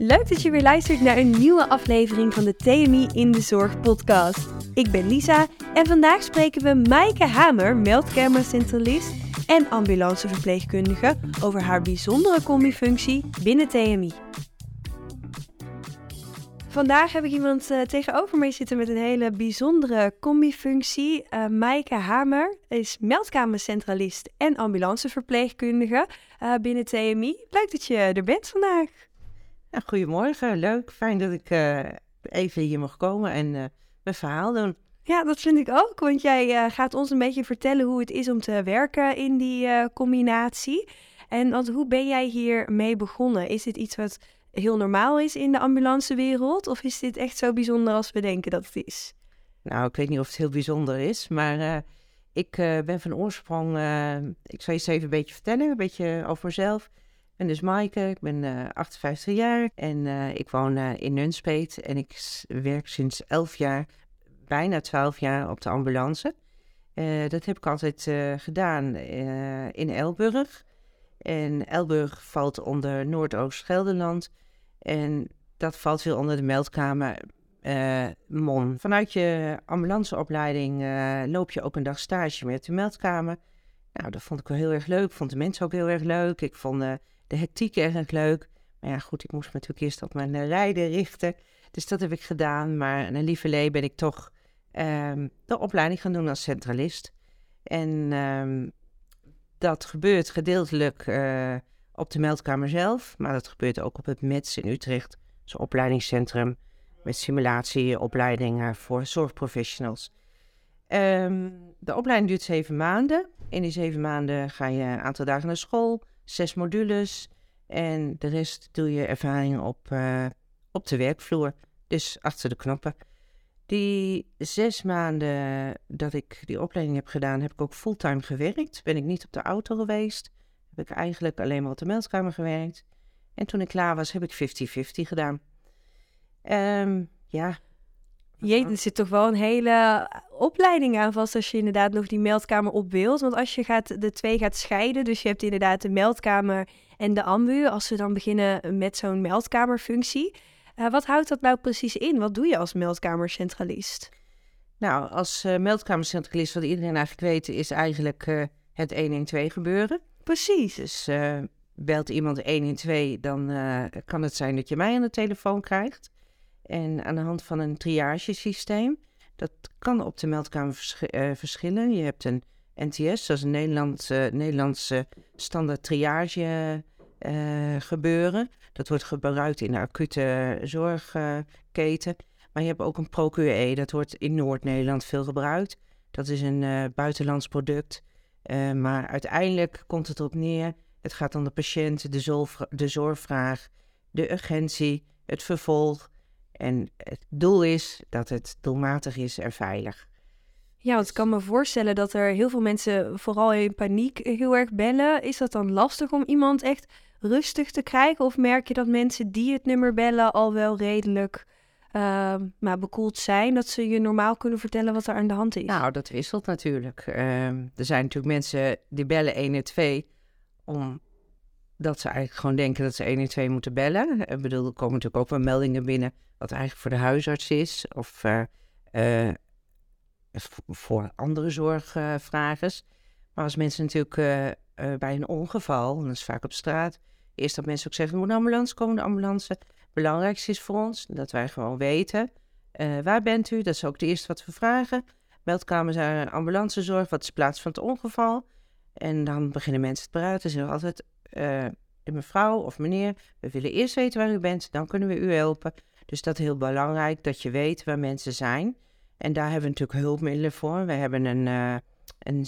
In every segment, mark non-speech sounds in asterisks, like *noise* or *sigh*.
Leuk dat je weer luistert naar een nieuwe aflevering van de TMI in de Zorg podcast. Ik ben Lisa en vandaag spreken we Maaike Hamer, meldkamercentralist en ambulanceverpleegkundige, over haar bijzondere combifunctie binnen TMI. Vandaag heb ik iemand uh, tegenover mij zitten met een hele bijzondere combifunctie. Uh, Maaike Hamer is meldkamercentralist en ambulanceverpleegkundige uh, binnen TMI. Leuk dat je er bent vandaag. Ja, goedemorgen, leuk. Fijn dat ik even hier mag komen en mijn verhaal doen. Ja, dat vind ik ook, want jij gaat ons een beetje vertellen hoe het is om te werken in die combinatie. En want hoe ben jij hier mee begonnen? Is dit iets wat heel normaal is in de ambulancewereld? Of is dit echt zo bijzonder als we denken dat het is? Nou, ik weet niet of het heel bijzonder is, maar ik ben van oorsprong, ik zal je eens even een beetje vertellen, een beetje over mezelf. Ben dus Maaike, ik ben 58 jaar en ik woon in Nunspeet en ik werk sinds 11 jaar, bijna 12 jaar op de ambulance. dat heb ik altijd gedaan in Elburg. En Elburg valt onder Noordoost-Gelderland. En dat valt veel onder de meldkamer MON. Vanuit je ambulanceopleiding loop je ook een dag stage met de meldkamer. Nou, dat vond ik wel heel erg leuk. Ik vond de mensen ook heel erg leuk. Ik vond de hectiek erg leuk. Maar ja, goed, ik moest me natuurlijk eerst op mijn rijden richten. Dus dat heb ik gedaan. Maar naar lieverlee ben ik toch um, de opleiding gaan doen als centralist. En um, dat gebeurt gedeeltelijk uh, op de meldkamer zelf, maar dat gebeurt ook op het METS in Utrecht, zo'n opleidingscentrum met simulatieopleidingen voor zorgprofessionals. Um, de opleiding duurt zeven maanden. In die zeven maanden ga je een aantal dagen naar school, zes modules. En de rest doe je ervaring op, uh, op de werkvloer, dus achter de knoppen. Die zes maanden dat ik die opleiding heb gedaan, heb ik ook fulltime gewerkt. Ben ik niet op de auto geweest. Heb ik eigenlijk alleen maar op de meldkamer gewerkt. En toen ik klaar was, heb ik 50-50 gedaan. Um, ja. Je, er zit toch wel een hele opleiding aan vast als je inderdaad nog die meldkamer op wilt. Want als je gaat, de twee gaat scheiden, dus je hebt inderdaad de meldkamer en de ambu. Als we dan beginnen met zo'n meldkamerfunctie, uh, wat houdt dat nou precies in? Wat doe je als meldkamercentralist? Nou, als uh, meldkamercentralist, wat iedereen eigenlijk weet, is eigenlijk uh, het 112 gebeuren. Precies. Dus belt iemand 112, dan kan het zijn dat je mij aan de telefoon krijgt. En aan de hand van een triagesysteem, dat kan op de meldkamer vers verschillen. Je hebt een NTS, dat is een Nederlandse, Nederlandse standaard triage gebeuren. Dat wordt gebruikt in de acute zorgketen. maar je hebt ook een ProQE, dat wordt in Noord-Nederland veel gebruikt. Dat is een uh, buitenlands product. Maar uiteindelijk komt het erop neer. Het gaat om de patiënt, de zorgvraag, de urgentie, het vervolg. En het doel is dat het doelmatig is en veilig. Ja, want ik kan me voorstellen dat er heel veel mensen vooral in paniek heel erg bellen. Is dat dan lastig om iemand echt rustig te krijgen? Of merk je dat mensen die het nummer bellen al wel redelijk uh, maar bekoeld zijn? Dat ze je normaal kunnen vertellen wat er aan de hand is? Nou, dat wisselt natuurlijk. Uh, er zijn natuurlijk mensen die bellen 112 omdat ze eigenlijk gewoon denken dat ze 112 moeten bellen. Ik bedoel, er komen natuurlijk ook wel meldingen binnen wat eigenlijk voor de huisarts is. Of uh, voor andere zorgvragers. maar als mensen natuurlijk bij een ongeval, en dat is vaak op straat, Eerst dat mensen ook zeggen, er moet een ambulance komen, de ambulance. Het belangrijkste is voor ons dat wij gewoon weten, waar bent u? Dat is ook het eerste wat we vragen. Meldkamer zijn ambulancezorg, wat is de plaats van het ongeval? En dan beginnen mensen te praten. Ze zeggen altijd, de mevrouw of meneer, we willen eerst weten waar u bent, dan kunnen we u helpen. Dus dat is heel belangrijk, dat je weet waar mensen zijn. En daar hebben we natuurlijk hulpmiddelen voor. We hebben een, uh, een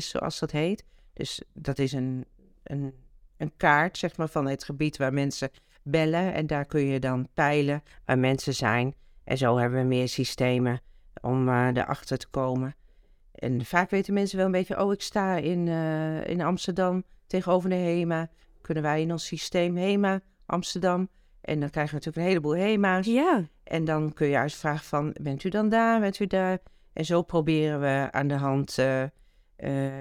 zoals dat heet. Dus dat is een, een een kaart zeg maar, van het gebied waar mensen bellen. En daar kun je dan peilen waar mensen zijn. En zo hebben we meer systemen om uh, erachter te komen. En vaak weten mensen wel een beetje, oh, ik sta in, in Amsterdam tegenover de HEMA. Kunnen wij in ons systeem HEMA Amsterdam? En dan krijgen we natuurlijk een heleboel HEMA's. Ja. En dan kun je uitvragen van, bent u dan daar, bent u daar? En zo proberen we aan de hand uh, uh,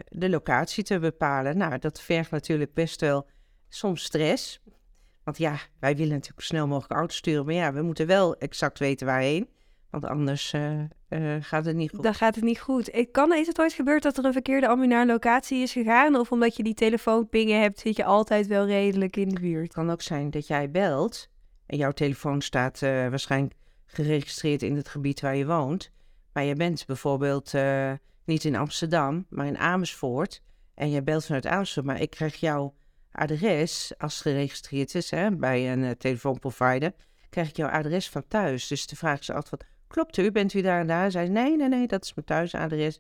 de locatie te bepalen. Nou, dat vergt natuurlijk best wel soms stress. Want ja, wij willen natuurlijk snel mogelijk auto sturen. Maar ja, we moeten wel exact weten waarheen. Want anders uh, uh, gaat het niet goed. Dan gaat het niet goed. Ik kan, is het ooit gebeurd dat er een verkeerde ambu naar locatie is gegaan? Of omdat je die telefoonpingen hebt, zit je altijd wel redelijk in de buurt? Het kan ook zijn dat jij belt en jouw telefoon staat uh, waarschijnlijk geregistreerd in het gebied waar je woont. Maar je bent bijvoorbeeld niet in Amsterdam, maar in Amersfoort. En je belt vanuit Amersfoort, maar ik krijg jouw adres, als het geregistreerd is hè, bij een telefoonprovider, krijg ik jouw adres van thuis. Dus de vraag is altijd, klopt u, bent u daar en daar? Zei nee, nee, nee, dat is mijn thuisadres.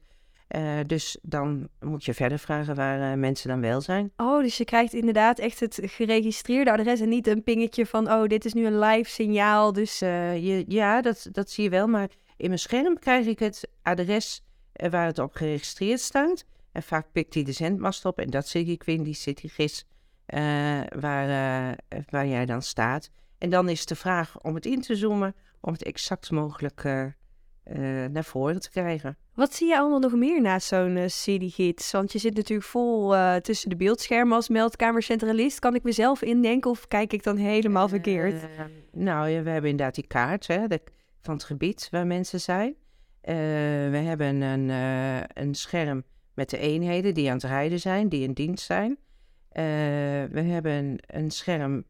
Uh, dus dan moet je verder vragen waar uh, mensen dan wel zijn. Oh, dus je krijgt inderdaad echt het geregistreerde adres en niet een pingetje van, oh, dit is nu een live signaal. Dus je, ja, dat, dat zie je wel, maar in mijn scherm krijg ik het adres waar het op geregistreerd staat. En vaak pikt hij de zendmast op en dat zie ik in die CityGIS waar, waar jij dan staat. En dan is de vraag om het in te zoomen, om het exact mogelijk uh, naar voren te krijgen. Wat zie je allemaal nog meer naast zo'n CityGIS? Want je zit natuurlijk vol tussen de beeldschermen als meldkamercentralist. Kan ik mezelf indenken of kijk ik dan helemaal verkeerd? nou, ja, we hebben inderdaad die kaart hè, de, van het gebied waar mensen zijn. we hebben een, een scherm met de eenheden die aan het rijden zijn, die in dienst zijn. Uh, we hebben een scherm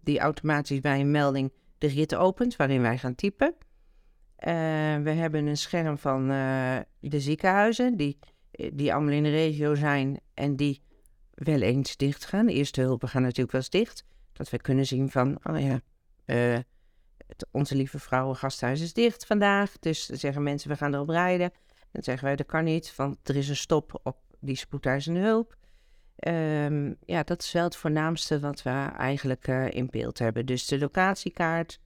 die automatisch bij een melding de rit opent, waarin wij gaan typen. Uh, we hebben een scherm van uh, de ziekenhuizen, die, die allemaal in de regio zijn en die wel eens dicht gaan. De eerste hulpen gaan natuurlijk wel eens dicht. Dat we kunnen zien van, oh ja, het, onze lieve vrouwen gasthuis is dicht vandaag. Dus zeggen mensen, we gaan erop rijden. Dan zeggen wij, dat kan niet, want er is een stop op die spoedeisende hulp. Um, ja, dat is wel het voornaamste wat we eigenlijk uh, in beeld hebben. Dus de locatiekaart,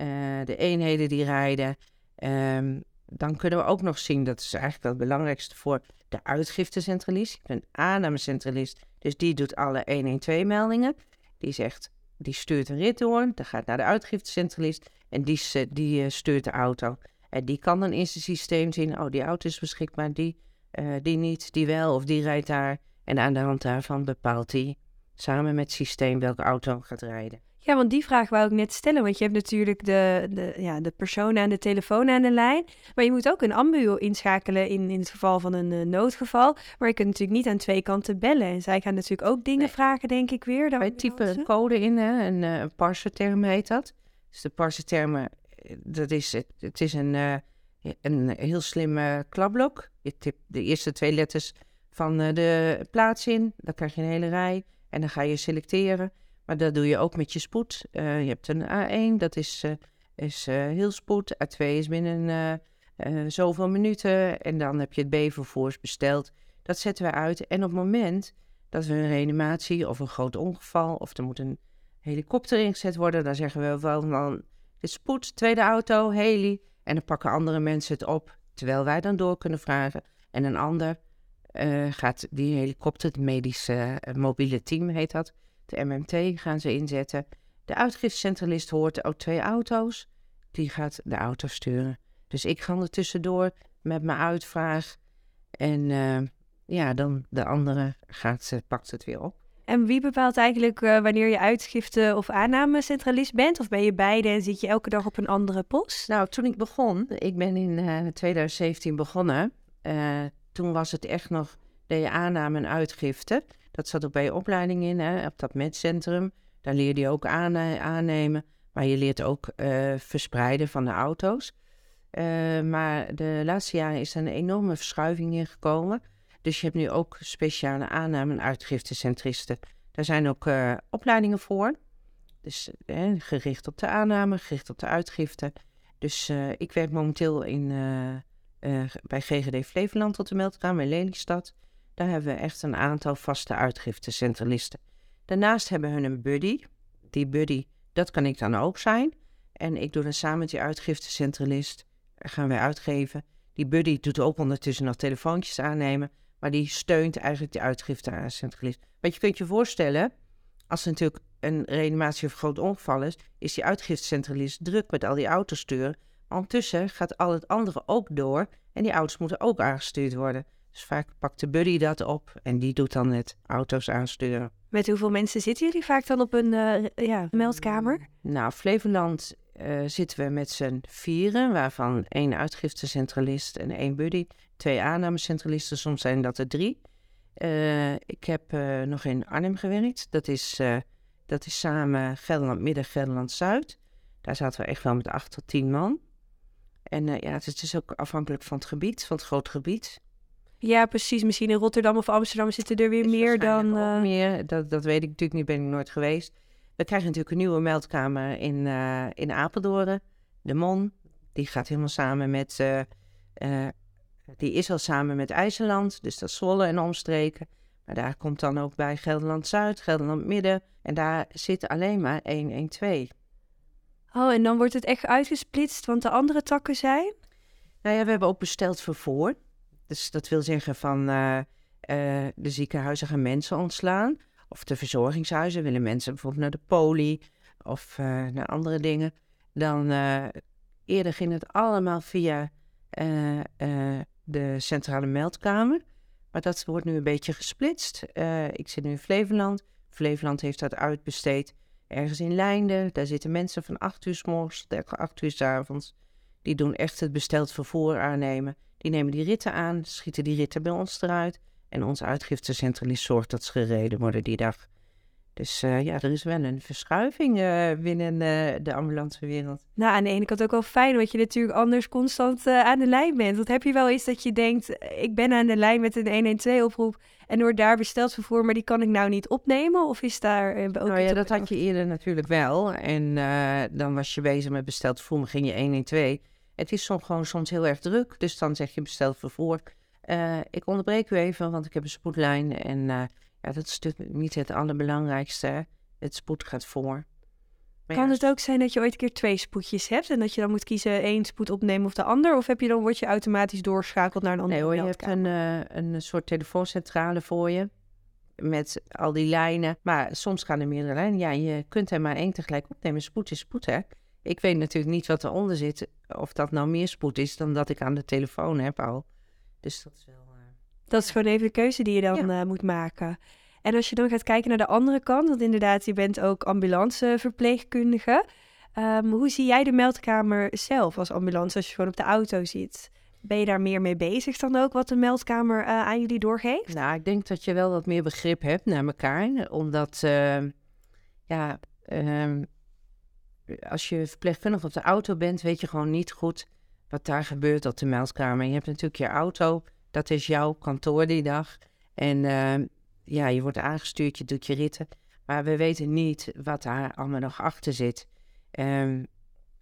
uh, de eenheden die rijden. Um, dan kunnen we ook nog zien, dat is eigenlijk wel het belangrijkste voor de uitgiftecentralist. Ik ben aannamecentralist, dus die doet alle 112-meldingen. Die zegt, die stuurt een rit door, dan gaat naar de uitgiftecentralist en die, die uh, stuurt de auto. En die kan dan in zijn systeem zien, oh die auto is beschikbaar, die, die niet, die wel of die rijdt daar. En aan de hand daarvan bepaalt hij samen met het systeem welke auto gaat rijden. Ja, want die vraag wou ik net stellen. Want je hebt natuurlijk de, de, ja, de persoon aan de telefoon aan de lijn. Maar je moet ook een ambu inschakelen in, in het geval van een uh, noodgeval. Maar je kunt natuurlijk niet aan twee kanten bellen. En zij gaan natuurlijk ook dingen vragen, denk ik weer. Wij typen een code in, hè? een, uh, een parserterm heet dat. Dus de parsertermen dat is, het, het is een, uh, een heel slim uh, klapblok. Je tipt de eerste twee letters van uh, de plaats in. Dan krijg je een hele rij. En dan ga je selecteren. Maar dat doe je ook met je spoed. je hebt een A1, dat is, is heel spoed. A2 is binnen zoveel minuten. En dan heb je het B-vervoers besteld. Dat zetten we uit. En op het moment dat we een reanimatie of een groot ongeval... of er moet een helikopter ingezet worden... dan zeggen we wel van de spoed, tweede auto, heli. En dan pakken andere mensen het op, terwijl wij dan door kunnen vragen. En een ander uh, gaat die helikopter, het medische uh, mobiele team heet dat, de MMT, gaan ze inzetten. De uitgiftecentralist hoort ook twee auto's, die gaat de auto sturen. Dus ik ga er tussendoor met mijn uitvraag. En uh, ja, dan de andere gaat, pakt het weer op. En wie bepaalt eigenlijk wanneer je uitschriften of aannamecentralist bent? Of ben je beide en zit je elke dag op een andere post? Nou, toen ik begon, ik ben in uh, 2017 begonnen. Toen was het echt nog, de je aanname en uitgifte. Dat zat ook bij je opleiding in, hè, op dat medcentrum. Daar leerde je ook aan, aannemen. Maar je leert ook verspreiden van de auto's. maar de laatste jaren is er een enorme verschuiving in gekomen. Dus je hebt nu ook speciale aanname- en uitgiftecentristen. Daar zijn ook opleidingen voor. Dus eh, gericht op de aanname, gericht op de uitgifte. Dus ik werk momenteel in, bij GGD Flevoland tot de meldkamer in Lelystad. Daar hebben we echt een aantal vaste uitgiftecentralisten. Daarnaast hebben we een buddy. Die buddy, dat kan ik dan ook zijn. En ik doe dan samen met die uitgiftecentralist, gaan wij uitgeven. Die buddy doet ook ondertussen nog telefoontjes aannemen. Maar die steunt eigenlijk de uitgifte aan centralist. Want je kunt je voorstellen, als er natuurlijk een reanimatie of groot ongeval is, is die uitgiftecentralist druk met al die auto's sturen. Ondertussen gaat al het andere ook door en die auto's moeten ook aangestuurd worden. Dus vaak pakt de buddy dat op en die doet dan het auto's aansturen. Met hoeveel mensen zitten jullie vaak dan op een eh, ja, meldkamer? Nou, Flevoland uh, zitten we met z'n vieren, waarvan één uitgiftecentralist en één buddy. Twee aannamecentralisten, soms zijn dat er drie. Uh, ik heb nog in Arnhem gewerkt. Dat is, dat is samen Gelderland Midden, Gelderland Zuid. Daar zaten we echt wel met acht tot tien man. En ja, het is ook afhankelijk van het gebied, van het grote gebied. Ja, precies. Misschien in Rotterdam of Amsterdam zitten er weer meer dan... Uh... meer, dat, dat weet ik natuurlijk niet, ben ik nooit geweest. We krijgen natuurlijk een nieuwe meldkamer in, uh, in Apeldoorn. De Mon, die gaat helemaal samen met... Uh, die is al samen met IJsseland, dus dat is Zwolle en omstreken. Maar daar komt dan ook bij Gelderland-Zuid, Gelderland-Midden. En daar zit alleen maar 112. Oh, en dan wordt het echt uitgesplitst, want de andere takken zijn? Nou ja, we hebben ook besteld vervoer. Dus dat wil zeggen van uh, uh, de ziekenhuizen gaan mensen ontslaan. Of de verzorgingshuizen willen mensen bijvoorbeeld naar de poli of uh, naar andere dingen. Dan eerder ging het allemaal via de centrale meldkamer. Maar dat wordt nu een beetje gesplitst. ik zit nu in Flevoland. Flevoland heeft dat uitbesteed ergens in Leinden. Daar zitten mensen van 8 uur s morgens tot 8 uur s avonds. Die doen echt het besteld vervoer aannemen. Die nemen die ritten aan, schieten die ritten bij ons eruit. En onze uitgiftecentralist zorgt dat ze gereden worden die dag. Dus uh, ja, er is wel een verschuiving uh, binnen uh, de ambulancewereld. Nou, aan de ene kant ook wel fijn, want je natuurlijk anders constant aan de lijn bent. Want heb je wel eens dat je denkt, ik ben aan de lijn met een 112-oproep en wordt daar besteld vervoer, maar die kan ik nou niet opnemen? Of is daar ook Nou ja, dat had je eerder natuurlijk wel. En dan was je bezig met besteld vervoer, maar ging je 112. Het is soms gewoon soms heel erg druk, dus dan zeg je bestel vervoer. Ik onderbreek u even, want ik heb een spoedlijn. En ja, dat is natuurlijk niet het allerbelangrijkste. Het spoed gaat voor. Maar kan ja, het ook zijn dat je ooit een keer twee spoedjes hebt en dat je dan moet kiezen één spoed opnemen of de ander? Of heb je dan, word je automatisch doorgeschakeld naar een andere Nee hoor, je hebt een, uh, een soort telefooncentrale voor je met al die lijnen. Maar soms gaan er meerdere lijnen. Ja, je kunt er maar één tegelijk opnemen. Spoed is spoed, hè? Ik weet natuurlijk niet wat eronder zit. Of dat nou meer spoed is dan dat ik aan de telefoon heb al. Dus dat is wel. Dat is gewoon even de keuze die je dan ja. uh, moet maken. En als je dan gaat kijken naar de andere kant, want inderdaad, je bent ook ambulanceverpleegkundige. Um, hoe zie jij de meldkamer zelf als ambulance als je gewoon op de auto zit? Ben je daar meer mee bezig dan ook wat de meldkamer uh, aan jullie doorgeeft? Nou, ik denk dat je wel wat meer begrip hebt naar elkaar. Omdat, ja, ehm, als je verpleegkundig op de auto bent, weet je gewoon niet goed wat daar gebeurt op de meldkamer. Je hebt natuurlijk je auto, dat is jouw kantoor die dag. En uh, ja, je wordt aangestuurd, je doet je ritten. Maar we weten niet wat daar allemaal nog achter zit. Um,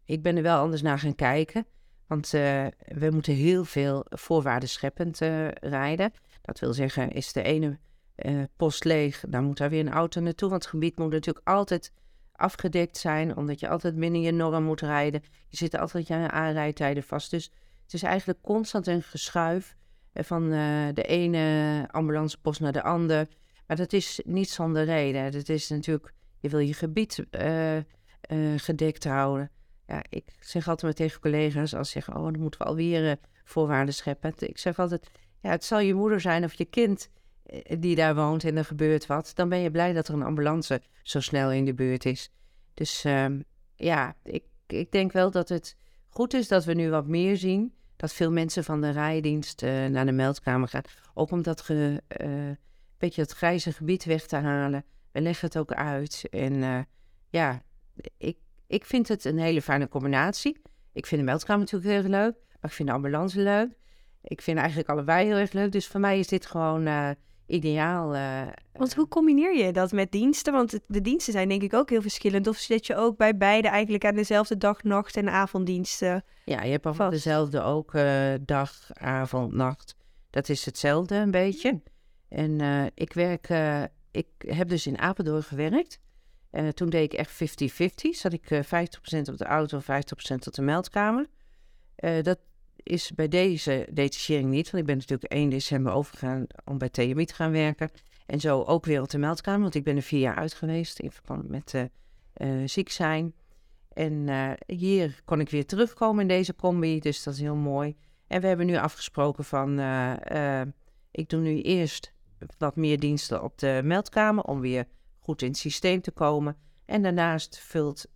ik ben er wel anders naar gaan kijken. Want uh, we moeten heel veel voorwaarden scheppend uh, rijden. Dat wil zeggen, is de ene post leeg, dan moet daar weer een auto naartoe. Want het gebied moet natuurlijk altijd afgedekt zijn, omdat je altijd binnen je norm moet rijden. Je zit altijd je aanrijdtijden vast. Dus het is eigenlijk constant een geschuif eh, van uh, de ene ambulancepost naar de ander. Maar dat is niet zonder reden. Dat is natuurlijk, je wil je gebied uh, gedekt houden. Ja, ik zeg altijd tegen collega's als ze zeggen, oh, dan moeten we alweer voorwaarden scheppen. Ik zeg altijd, ja, het zal je moeder zijn of je kind die daar woont en er gebeurt wat, dan ben je blij dat er een ambulance zo snel in de buurt is. Dus um, ja, ik, ik denk wel dat het goed is dat we nu wat meer zien. Dat veel mensen van de rijdienst uh, naar de meldkamer gaan. Ook om dat ge, uh, beetje het grijze gebied weg te halen. We leggen het ook uit. En uh, ja, ik, ik vind het een hele fijne combinatie. Ik vind de meldkamer natuurlijk heel leuk. Maar ik vind de ambulance leuk. Ik vind eigenlijk allebei heel erg leuk. Dus voor mij is dit gewoon ideaal. Uh, Want hoe combineer je dat met diensten? Want de diensten zijn denk ik ook heel verschillend. Of zit je ook bij beide eigenlijk aan dezelfde dag, nacht en avonddiensten? Ja, je hebt al dezelfde ook uh, dag, avond, nacht. Dat is hetzelfde een beetje. En uh, ik werk, ik heb dus in Apeldoorn gewerkt. toen deed ik echt 50-50. Zat ik 50% op de auto, 50% op de meldkamer. dat is bij deze detachering niet. Want ik ben natuurlijk 1 december overgegaan om bij TMI te gaan werken. En zo ook weer op de meldkamer, want ik ben er vier jaar uit geweest in verband met uh, uh, ziek zijn. En uh, hier kon ik weer terugkomen in deze combi, dus dat is heel mooi. En we hebben nu afgesproken van Ik doe nu eerst wat meer diensten op de meldkamer om weer goed in het systeem te komen. En daarnaast vult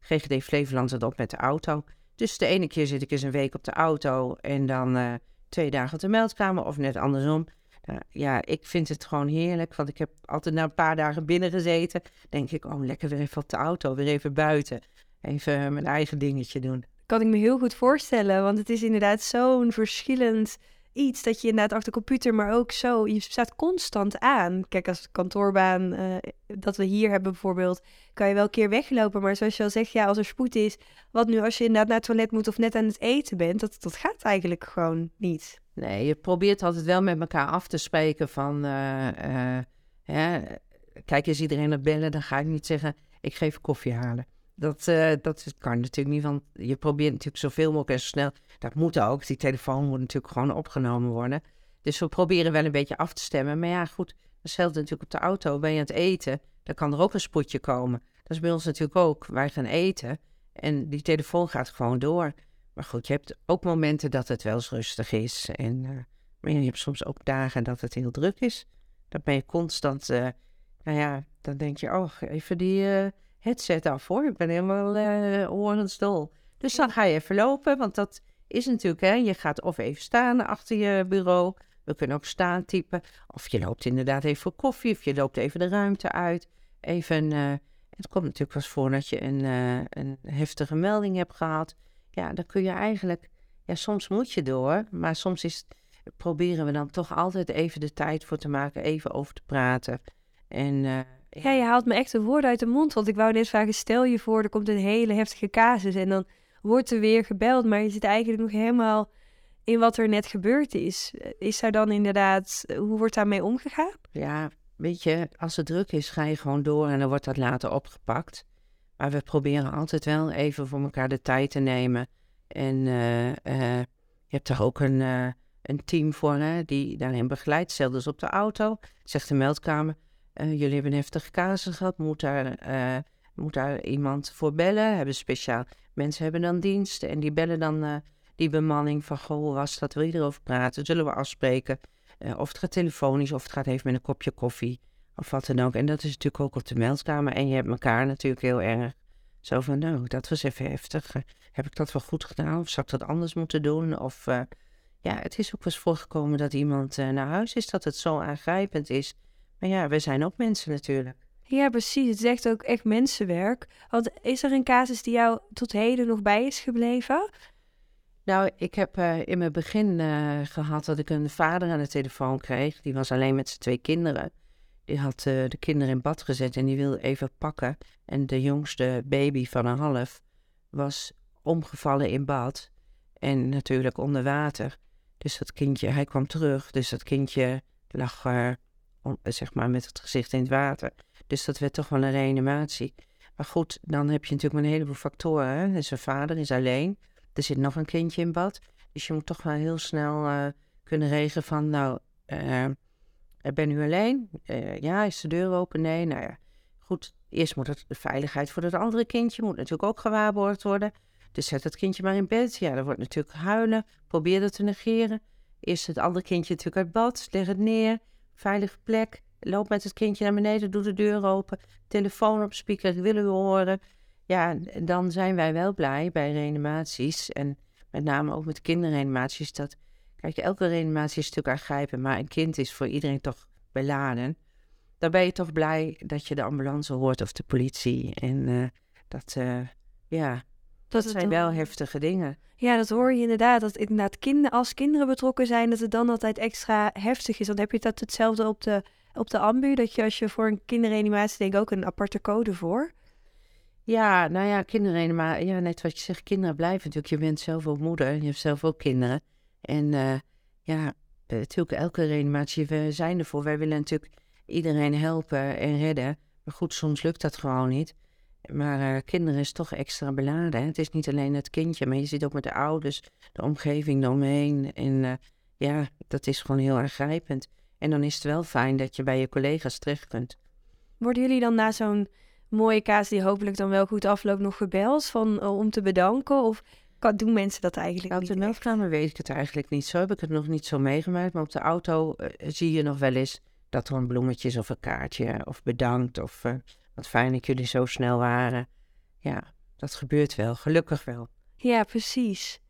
GGD Flevoland het op met de auto. Dus de ene keer zit ik eens een week op de auto en dan uh, twee dagen op de meldkamer of net andersom. Nou, ja, ik vind het gewoon heerlijk, want ik heb altijd na een paar dagen binnen gezeten. Denk ik, oh lekker weer even op de auto, weer even buiten. Even mijn eigen dingetje doen. Kan ik me heel goed voorstellen, want het is inderdaad zo'n verschillend iets dat je inderdaad achter de computer, maar ook zo, je staat constant aan. Kijk, als kantoorbaan uh, dat we hier hebben bijvoorbeeld, kan je wel een keer weglopen. Maar zoals je al zegt, ja, als er spoed is, wat nu als je inderdaad naar het toilet moet of net aan het eten bent, dat, dat gaat eigenlijk gewoon niet. Nee, je probeert altijd wel met elkaar af te spreken van, uh, uh, kijk, is iedereen aan bellen, dan ga ik niet zeggen, ik geef koffie halen. Dat, uh, dat kan natuurlijk niet, want je probeert natuurlijk zoveel mogelijk en zo snel. Dat moet ook. Die telefoon moet natuurlijk gewoon opgenomen worden. Dus we proberen wel een beetje af te stemmen. Maar ja, goed, hetzelfde natuurlijk op de auto. Ben je aan het eten, dan kan er ook een spotje komen. Dat is bij ons natuurlijk ook. Wij gaan eten en die telefoon gaat gewoon door. Maar goed, je hebt ook momenten dat het wel eens rustig is. En, uh, maar je hebt soms ook dagen dat het heel druk is. Dan ben je constant, uh, nou ja, dan denk je, oh, even die headset af hoor. Ik ben helemaal uh, horensdol. Dus dan ga je even lopen, want dat is natuurlijk, hè, je gaat of even staan achter je bureau. We kunnen ook staan typen. Of je loopt inderdaad even voor koffie, of je loopt even de ruimte uit. Even, uh, het komt natuurlijk wel eens voor dat je een, uh, een heftige melding hebt gehad. Ja, dan kun je eigenlijk, ja, soms moet je door, maar soms is, proberen we dan toch altijd even de tijd voor te maken, even over te praten. En ja, je haalt me echt de woorden uit de mond. Want ik wou net vragen, stel je voor, er komt een hele heftige casus en dan wordt er weer gebeld, maar je zit eigenlijk nog helemaal in wat er net gebeurd is. Is daar dan inderdaad, hoe wordt daarmee omgegaan? Ja, weet je, als het druk is, ga je gewoon door en dan wordt dat later opgepakt. Maar we proberen altijd wel even voor elkaar de tijd te nemen. En uh, je hebt er ook een, een team voor hè, die daarin begeleidt. Stel op de auto, zegt de meldkamer. Uh, jullie hebben heftige casus gehad. Moet daar, uh, moet daar iemand voor bellen? Hebben speciaal mensen hebben dan diensten en die bellen dan uh, die bemanning van goh, was dat? Wil je erover praten? Zullen we afspreken? of het gaat telefonisch of het gaat even met een kopje koffie of wat dan ook. En dat is natuurlijk ook op de meldkamer. En je hebt elkaar natuurlijk heel erg zo van, nou, dat was even heftig. heb ik dat wel goed gedaan? Of zou ik dat anders moeten doen? Of ja, het is ook wel eens voorgekomen dat iemand naar huis is, dat het zo aangrijpend is maar ja, we zijn ook mensen natuurlijk. Ja, precies. Het is echt ook echt mensenwerk. Want is er een casus die jou tot heden nog bij is gebleven? Nou, ik heb uh, in mijn begin uh, gehad dat ik een vader aan de telefoon kreeg. Die was alleen met zijn twee kinderen. Die had uh, de kinderen in bad gezet en die wilde even pakken. En de jongste baby van een half was omgevallen in bad. En natuurlijk onder water. Dus dat kindje, hij kwam terug. Dus dat kindje lag zeg maar met het gezicht in het water. Dus dat werd toch wel een reanimatie. Maar goed, dan heb je natuurlijk een heleboel factoren. Hè? Dus zijn vader is alleen. Er zit nog een kindje in bad. Dus je moet toch wel heel snel uh, kunnen regelen van, nou, uh, ben u alleen? Ja, is de deur open? Nee, nou ja. Goed, eerst moet het, de veiligheid voor het andere kindje moet natuurlijk ook gewaarborgd worden. Dus zet het kindje maar in bed. Ja, dan wordt natuurlijk huilen. Probeer dat te negeren. Eerst het andere kindje natuurlijk uit bad. Leg het neer veilige plek. Loop met het kindje naar beneden, doe de deur open. Telefoon op speaker, willen we horen. Ja, dan zijn wij wel blij bij reanimaties. En met name ook met kinderreanimaties. Dat, kijk, elke reanimatie is natuurlijk aangrijpen. Maar een kind is voor iedereen toch beladen. Dan ben je toch blij dat je de ambulance hoort of de politie. En uh, dat, uh, ja, dat, zijn wel heftige dingen. Ja, dat hoor je inderdaad. Dat inderdaad kinderen, als kinderen betrokken zijn, dat het dan altijd extra heftig is. Dan heb je dat hetzelfde op de, op de ambu. Dat je als je voor een kinderreanimatie denkt ook een aparte code voor. Ja, nou ja, kinderreanimatie. Ja, net wat je zegt, kinderen blijven natuurlijk. Je bent zelf ook moeder. Je hebt zelf ook kinderen. En uh, ja, natuurlijk elke reanimatie, we zijn ervoor. Wij willen natuurlijk iedereen helpen en redden. Maar goed, soms lukt dat gewoon niet. Maar uh, kinderen is toch extra beladen. Hè? Het is niet alleen het kindje, maar je zit ook met de ouders, de omgeving eromheen. En uh, ja, dat is gewoon heel aangrijpend. En dan is het wel fijn dat je bij je collega's terecht kunt. Worden jullie dan na zo'n mooie kaas die hopelijk dan wel goed afloopt nog gebeld van, uh, om te bedanken? Of kan, doen mensen dat eigenlijk Nou, niet? op de echt? meldkamer weet ik het eigenlijk niet zo. Heb ik het nog niet zo meegemaakt. Maar op de auto eh, zie je nog wel eens dat er een bloemetje is of een kaartje. Of bedankt. Of eh, wat fijn dat jullie zo snel waren. Ja, dat gebeurt wel. Gelukkig wel. Ja, precies.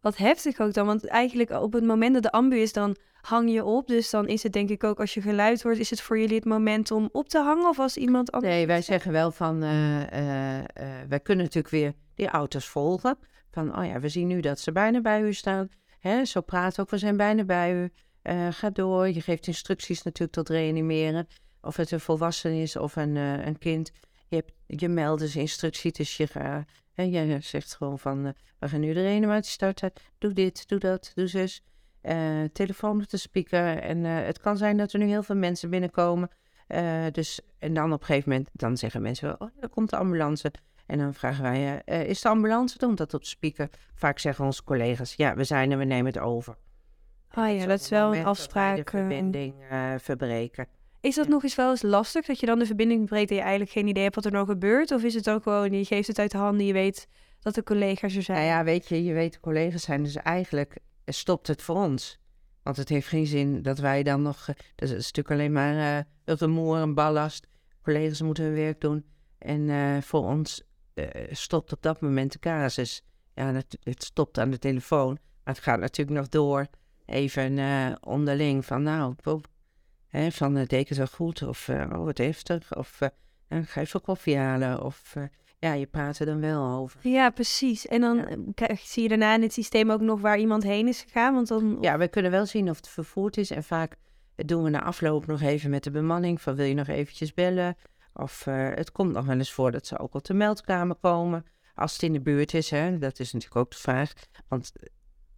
Wat heftig ook dan, want eigenlijk op het moment dat de ambu is, dan hang je op. Dus dan is het denk ik ook als je geluid hoort, is het voor jullie het moment om op te hangen of als iemand anders... Nee, wij zeggen wel van, eh, eh, eh, wij kunnen natuurlijk weer die auto's volgen. Van, oh ja, we zien nu dat ze bijna bij u staan. Hè, zo praat ook, we zijn bijna bij u. Ga door. Je geeft instructies natuurlijk tot reanimeren. Of het een volwassene is of een, eh, een kind. Je, hebt, je meldt dus instructie, dus je, hè, je zegt gewoon van, eh, we gaan nu de reanimatie starten. Doe dit, doe dat, doe zus. Eh, telefoon op de speaker. En het kan zijn dat er nu heel veel mensen binnenkomen. Dus, en dan op een gegeven moment, dan zeggen mensen wel, oh, ja, er komt de ambulance. En dan vragen wij, is de ambulance? Dan dat op de speaker. Vaak zeggen onze collega's, ja, we zijn er, we nemen het over. Ah ja, dat is wel een afspraak. De verbinding verbreken. Is dat Ja. nog eens wel eens lastig, dat je dan de verbinding breekt en je eigenlijk geen idee hebt wat er nou gebeurt? Of is het ook gewoon, je geeft het uit de handen, je weet dat de collega's er zijn? Nou ja, weet je, je weet, de collega's zijn dus eigenlijk, eh, stopt het voor ons. Want het heeft geen zin dat wij dan nog, eh, dat is natuurlijk alleen maar eh een rumoer, een ballast. Collega's moeten hun werk doen. En eh, voor ons eh, stopt op dat moment de casus. Ja, het, het stopt aan de telefoon. Maar het gaat natuurlijk nog door. Even eh, onderling van, nou, hè, van uh, deed het wel goed? Of, eh, oh, wat heftig? Of, eh, nou, ga even koffie halen? Of, eh, ja, je praat er dan wel over. Ja, precies. En dan Ja. eh, zie je daarna in het systeem ook nog waar iemand heen is gegaan, want dan... Ja, we kunnen wel zien of het vervoerd is. En vaak doen we na afloop nog even met de bemanning van wil je nog eventjes bellen? Of eh, het komt nog wel eens voor dat ze ook op de meldkamer komen. Als het in de buurt is, hè. Dat is natuurlijk ook de vraag. Want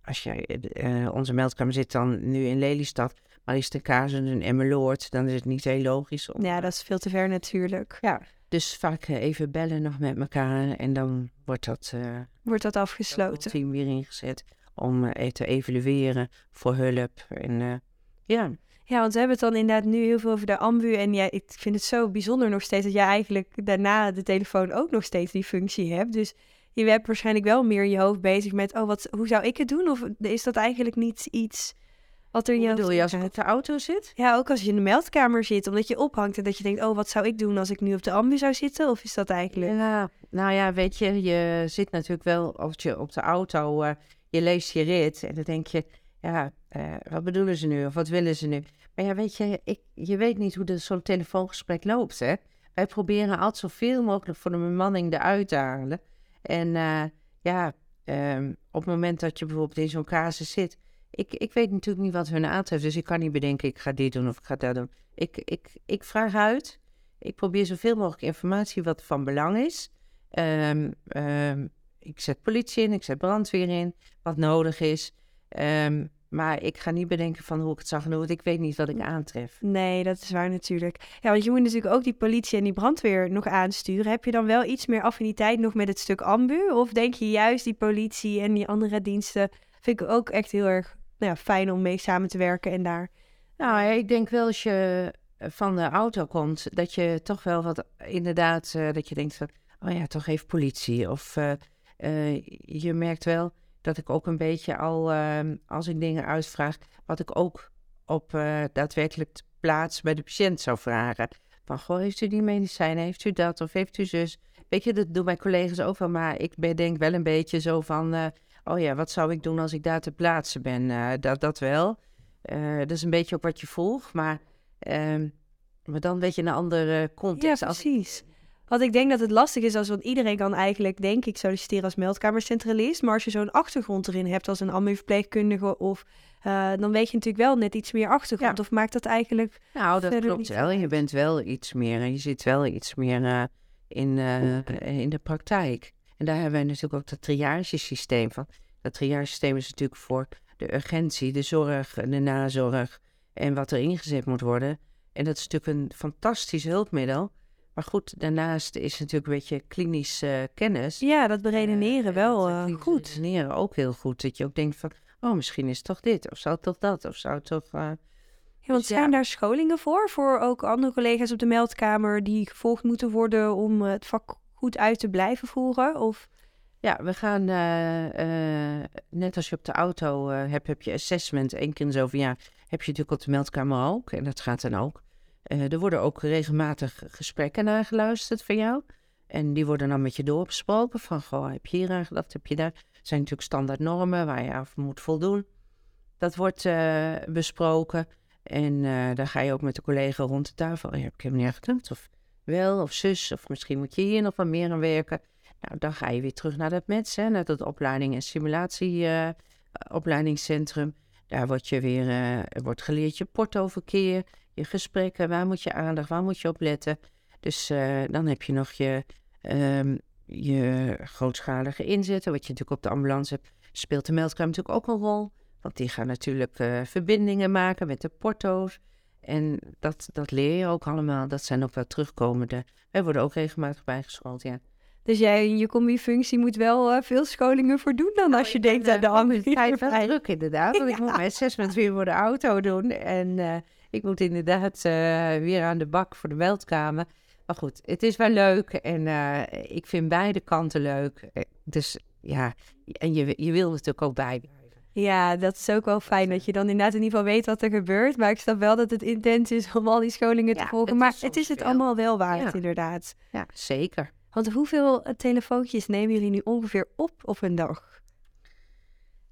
als jij, eh, onze meldkamer zit dan nu in Lelystad. Maar is het een Kazen en Emmeloord, dan is het niet heel logisch. Om, Ja, dat is veel te ver natuurlijk. ja. Dus vaak eh, even bellen nog met elkaar. En dan wordt dat... eh, Wordt dat afgesloten? team weer ingezet om eh, te evalueren voor hulp. En ja, Ja, want we hebben het dan inderdaad nu heel veel over de ambu. En ja, ik vind het zo bijzonder nog steeds dat jij eigenlijk daarna de telefoon ook nog steeds die functie hebt. Dus je bent waarschijnlijk wel meer je hoofd bezig met, oh, wat, hoe zou ik het doen? Of is dat eigenlijk niet iets wat er in je je als omgaat? op de auto zit? Ja, ook als je in de meldkamer zit, omdat je ophangt en dat je denkt, oh, wat zou ik doen als ik nu op de ambu zou zitten? Of is dat eigenlijk... Ja, nou ja, weet je, je zit natuurlijk wel als je op de auto, eh, je leest je rit en dan denk je, ja, eh, wat bedoelen ze nu of wat willen ze nu? Maar ja, weet je, ik, je weet niet hoe zo'n telefoongesprek loopt, hè? Wij proberen altijd zoveel mogelijk voor de bemanning eruit te halen. En eh, ja, ehm, op het moment dat je bijvoorbeeld in zo'n casus zit, ik, ik weet natuurlijk niet wat hun aantreft, dus ik kan niet bedenken, ik ga dit doen of ik ga dat doen. Ik, ik, ik vraag uit. Ik probeer zoveel mogelijk informatie wat van belang is. Ehm, ehm, ik zet politie in, ik zet brandweer in, wat nodig is. Ehm, maar ik ga niet bedenken van hoe ik het zag doen, want ik weet niet wat ik aantref. Nee, dat is waar natuurlijk. Ja, want je moet natuurlijk ook die politie en die brandweer nog aansturen. Heb je dan wel iets meer affiniteit nog met het stuk ambu? Of denk je juist die politie en die andere diensten... vind ik ook echt heel erg nou ja, fijn om mee samen te werken en daar... Nou ik denk wel als je van de auto komt, dat je toch wel wat inderdaad, eh, dat je denkt van, oh ja, toch even politie. Of eh, eh, je merkt wel dat ik ook een beetje al, ehm, als ik dingen uitvraag, wat ik ook op eh, daadwerkelijk plaats bij de patiënt zou vragen. Van, goh, heeft u die medicijnen, heeft u dat of heeft u zus? Weet je, dat doen mijn collega's ook wel, maar ik ben- denk wel een beetje zo van, eh, oh ja, wat zou ik doen als ik daar ter plaatse ben? Eh, dat, dat wel. Eh, dat is een beetje ook wat je volgt, maar, ehm, maar dan weet je een andere context. Ja, Als- precies. Want ik denk dat het lastig is als want iedereen kan eigenlijk, denk ik, solliciteren als meldkamercentralist. Maar als je zo'n achtergrond erin hebt als een ambu-verpleegkundige of... eh, dan weet je natuurlijk wel net iets meer achtergrond. Ja. Of maakt dat eigenlijk... Nou, dat klopt wel. Je bent wel iets meer, en je zit wel iets meer in, in de praktijk. En daar hebben wij natuurlijk ook dat triagesysteem van. Dat triagesysteem is natuurlijk voor de urgentie, de zorg, en de nazorg en wat er ingezet moet worden. En dat is natuurlijk een fantastisch hulpmiddel. Maar goed, daarnaast is natuurlijk een beetje klinisch eh, kennis. Ja, dat beredeneren Eh, wel en dat eh, goed. Redeneren ook heel goed. Dat je ook denkt van, oh, misschien is het toch dit, of zou het toch dat, of zou het toch... Ja, want Dus ja. zijn daar scholingen voor? Voor ook andere collega's op de meldkamer die gevolgd moeten worden om het vak goed uit te blijven voeren? Of... Ja, we gaan, eh, eh, net als je op de auto eh, hebt, heb je assessment. Eén keer in zoveel jaar heb je natuurlijk op de meldkamer ook. En dat gaat dan ook. Er worden ook regelmatig gesprekken nageluisterd van jou. En die worden dan met je doorbesproken. Van, goh, heb je hier aan gedacht, heb je daar? Zijn natuurlijk standaard normen waar je aan moet voldoen. Dat wordt besproken. En dan ga je ook met de collega rond de tafel. Heb ik helemaal niet aan. Of wel, of zus. Of misschien moet je hier nog wat meer aan werken. Nou, dan ga je weer terug naar dat METS, hè, naar dat opleiding- en simulatieopleidingscentrum. Daar wordt je weer eh, wordt geleerd je portoverkeer, je gesprekken, waar moet je aandacht, waar moet je op letten. Dus eh, dan heb je nog je, ehm, je grootschalige inzetten, wat je natuurlijk op de ambulance hebt. Speelt de meldkamer natuurlijk ook een rol, want die gaan natuurlijk eh, verbindingen maken met de porto's. En dat, dat leer je ook allemaal. Dat zijn ook wel terugkomende. Wij worden ook regelmatig bijgeschoold, ja. Dus jij in je combi-functie moet wel eh, veel scholingen voor doen dan als je denkt aan de andere tijd wel vrij. druk inderdaad. Want ik *laughs* moet mijn assessment weer voor de auto doen. En eh, ik moet inderdaad eh, weer aan de bak voor de meldkamer. Maar goed, het is wel leuk. En eh, ik vind beide kanten leuk. Eh, Dus ja, en je, je wil natuurlijk ook bijblijven. Ja, dat is ook wel fijn dat je dan inderdaad in ieder geval weet wat er gebeurt. Maar ik snap wel dat het intens is om al die scholingen te Ja, volgen. het Maar het is het veel. allemaal wel waard, Ja. inderdaad. Ja, zeker. Want hoeveel eh, telefoontjes nemen jullie nu ongeveer op op een dag?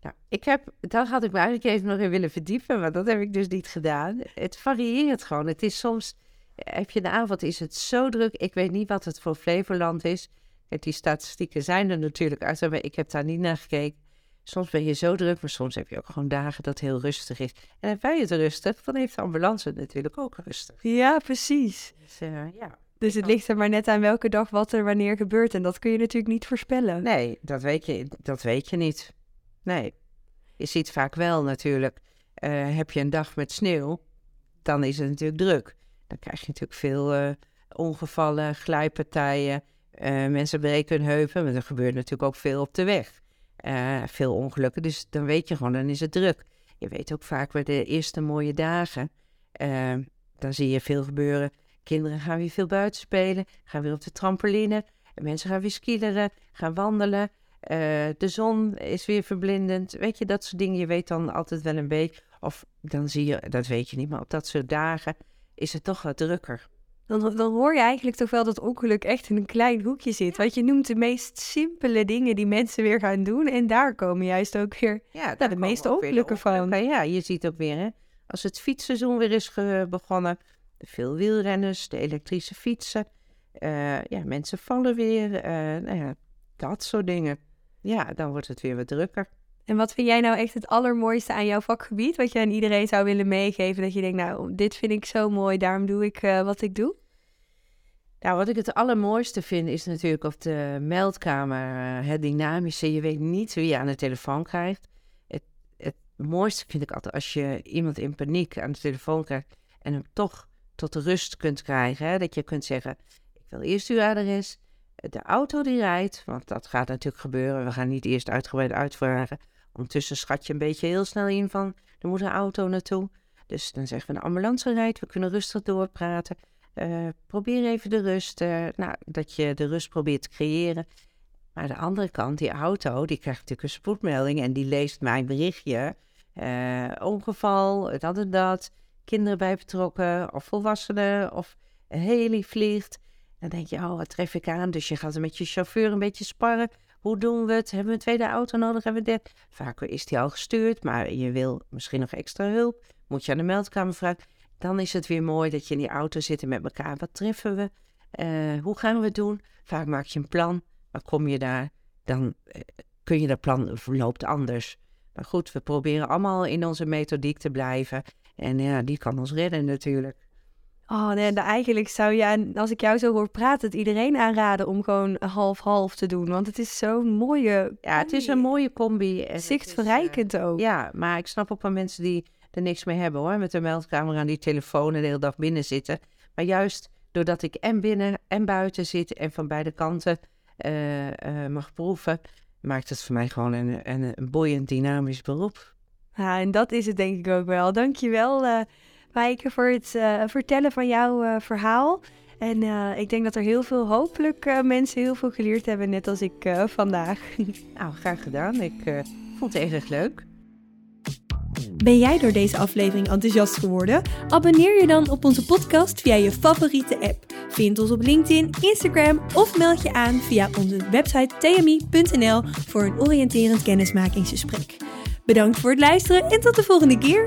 Nou, ik heb, daar had ik me eigenlijk even nog in willen verdiepen, maar dat heb ik dus niet gedaan. Het varieert gewoon. Het is soms, heb je de avond, is het zo druk. Ik weet niet wat het voor Flevoland is. Die statistieken zijn er natuurlijk uit, maar ik heb daar niet naar gekeken. Soms ben je zo druk, maar soms heb je ook gewoon dagen dat heel rustig is. En heb jij het rustig, dan heeft de ambulance het natuurlijk ook rustig. Ja, precies. Dus eh, ja. Dus het ligt er maar net aan welke dag wat er wanneer gebeurt. En dat kun je natuurlijk niet voorspellen. Nee, dat weet je, dat weet je niet. Nee. Je ziet vaak wel natuurlijk, eh, heb je een dag met sneeuw, dan is het natuurlijk druk. Dan krijg je natuurlijk veel eh, ongevallen, glijpartijen. mensen breken hun heupen, maar er gebeurt natuurlijk ook veel op de weg. Eh, veel ongelukken, dus dan weet je gewoon, dan is het druk. Je weet ook vaak bij de eerste mooie dagen, eh, dan zie je veel gebeuren. Kinderen gaan weer veel buiten spelen, gaan weer op de trampoline. Mensen gaan weer skileren, gaan wandelen. Eh, de zon is weer verblindend. Weet je, dat soort dingen. Je weet dan altijd wel een beetje. Of dan zie je, dat weet je niet, maar op dat soort dagen is het toch wat drukker. Dan, dan hoor je eigenlijk toch wel dat ongeluk echt in een klein hoekje zit. Want je noemt de meest simpele dingen die mensen weer gaan doen. En daar komen juist ook weer Ja, de meeste ongelukken van. Ja, je ziet ook weer, hè, als het fietsseizoen weer is begonnen. Veel wielrenners, de elektrische fietsen. eh, ja, mensen vallen weer. eh, nou ja, dat soort dingen. Ja, dan wordt het weer wat drukker. En wat vind jij nou echt het allermooiste aan jouw vakgebied? Wat je aan iedereen zou willen meegeven? Dat je denkt, nou, dit vind ik zo mooi, daarom doe ik eh, wat ik doe. Nou, wat ik het allermooiste vind is natuurlijk op de meldkamer eh, het dynamische. Je weet niet wie je aan de telefoon krijgt. Het, het mooiste vind ik altijd als je iemand in paniek aan de telefoon krijgt en hem toch tot rust kunt krijgen. Hè? Dat je kunt zeggen, ik wil eerst uw adres, de auto die rijdt, want dat gaat natuurlijk gebeuren. We gaan niet eerst uitgebreid uitvragen. Ondertussen schat je een beetje heel snel in van, er moet een auto naartoe. Dus dan zeggen we, de ambulance rijdt, we kunnen rustig doorpraten. Eh, probeer even de rust, eh, nou, dat je de rust probeert te creëren. Maar de andere kant, die auto, die krijgt natuurlijk een spoedmelding en die leest mijn berichtje. Eh, ongeval, dat en dat, kinderen bij betrokken, of volwassenen, of een heli vliegt. Dan denk je, oh, wat tref ik aan? Dus je gaat met je chauffeur een beetje sparren. Hoe doen we het? Hebben we een tweede auto nodig? Hebben we dit? Vaak is die al gestuurd, maar je wil misschien nog extra hulp. Moet je aan de meldkamer vragen. Dan is het weer mooi dat je in die auto zit en met elkaar. Wat treffen we? Eh, hoe gaan we het doen? Vaak maak je een plan. Maar kom je daar, dan eh, kun je dat plan verloopt anders. Maar goed, we proberen allemaal in onze methodiek te blijven. En ja, die kan ons redden natuurlijk. Oh, nee, nou, eigenlijk zou je, als ik jou zo hoor praten, het iedereen aanraden om gewoon half-half te doen. Want het is zo'n mooie, Ja, het is een mooie combi. is, eh, zichtverrijkend ook. Ja, maar ik snap ook wel mensen die er niks mee hebben hoor. Met de meldkamer aan die telefoon en de hele dag binnen zitten. Maar juist doordat ik en binnen en buiten zit en van beide kanten eh, eh, mag proeven, maakt het voor mij gewoon een, een, een boeiend dynamisch beroep. Ja, en dat is het denk ik ook wel. Dankjewel, eh Maaike, voor het eh, vertellen van jouw eh, verhaal. En eh, ik denk dat er heel veel, hopelijk uh, mensen heel veel geleerd hebben, net als ik uh, vandaag. *laughs* nou, graag gedaan. Ik vond het erg leuk. Ben jij door deze aflevering enthousiast geworden? Abonneer je dan op onze podcast via je favoriete app. Vind ons op LinkedIn, Instagram of meld je aan via onze website tmi.nl voor een oriënterend kennismakingsgesprek. Bedankt voor het luisteren en tot de volgende keer.